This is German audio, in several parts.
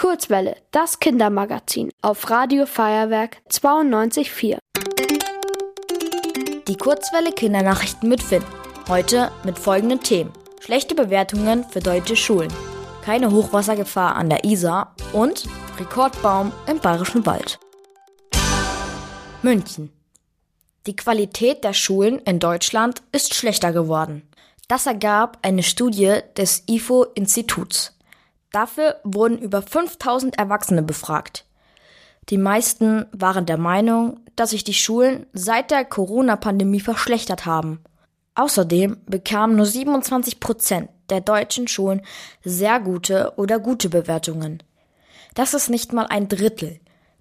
Kurzwelle, das Kindermagazin auf Radio Feuerwerk 92.4. Die Kurzwelle Kindernachrichten mit Finn. Heute mit folgenden Themen. Schlechte Bewertungen für deutsche Schulen. Keine Hochwassergefahr an der Isar und Rekordbaum im Bayerischen Wald. München. Die Qualität der Schulen in Deutschland ist schlechter geworden. Das ergab eine Studie des IFO-Instituts. Dafür wurden über 5000 Erwachsene befragt. Die meisten waren der Meinung, dass sich die Schulen seit der Corona-Pandemie verschlechtert haben. Außerdem bekamen nur 27 Prozent der deutschen Schulen sehr gute oder gute Bewertungen. Das ist nicht mal ein Drittel.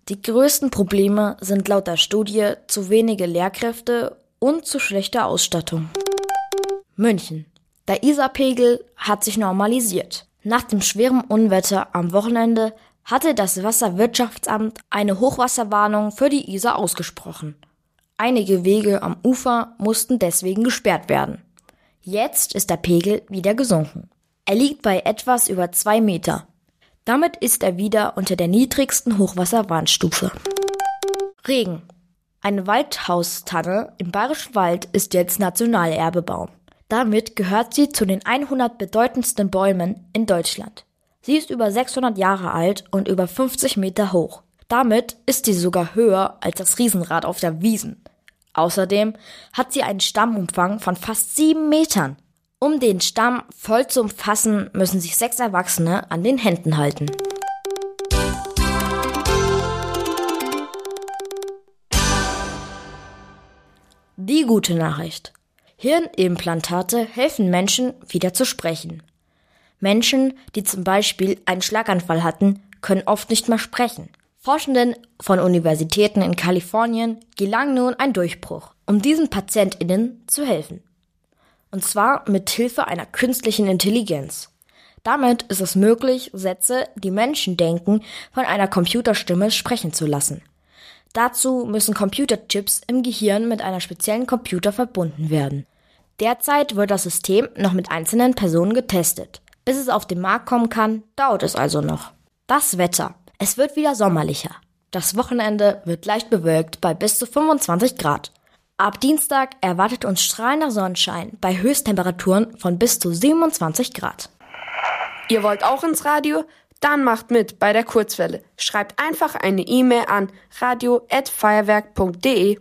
Die größten Probleme sind laut der Studie zu wenige Lehrkräfte und zu schlechte Ausstattung. München. Der Isarpegel hat sich normalisiert. Nach dem schweren Unwetter am Wochenende hatte das Wasserwirtschaftsamt eine Hochwasserwarnung für die Isar ausgesprochen. Einige Wege am Ufer mussten deswegen gesperrt werden. Jetzt ist der Pegel wieder gesunken. Er liegt bei etwas über zwei Meter. Damit ist er wieder unter der niedrigsten Hochwasserwarnstufe. Regen. Eine Waldhaustanne im Bayerischen Wald ist jetzt Nationalerbebaum. Damit gehört sie zu den 100 bedeutendsten Bäumen in Deutschland. Sie ist über 600 Jahre alt und über 50 Meter hoch. Damit ist sie sogar höher als das Riesenrad auf der Wiesen. Außerdem hat sie einen Stammumfang von fast sieben Metern. Um den Stamm voll zu umfassen, müssen sich sechs Erwachsene an den Händen halten. Die gute Nachricht. Hirnimplantate helfen Menschen wieder zu sprechen. Menschen, die zum Beispiel einen Schlaganfall hatten, können oft nicht mehr sprechen. Forschenden von Universitäten in Kalifornien gelang nun ein Durchbruch, um diesen PatientInnen zu helfen. Und zwar mit Hilfe einer künstlichen Intelligenz. Damit ist es möglich, Sätze, die Menschen denken, von einer Computerstimme sprechen zu lassen. Dazu müssen Computerchips im Gehirn mit einer speziellen Computer verbunden werden. Derzeit wird das System noch mit einzelnen Personen getestet. Bis es auf den Markt kommen kann, dauert es also noch. Das Wetter. Es wird wieder sommerlicher. Das Wochenende wird leicht bewölkt bei bis zu 25 Grad. Ab Dienstag erwartet uns strahlender Sonnenschein bei Höchsttemperaturen von bis zu 27 Grad. Ihr wollt auch ins Radio? Dann macht mit bei der Kurzwelle. Schreibt einfach eine E-Mail an radio@feuerwerk.de.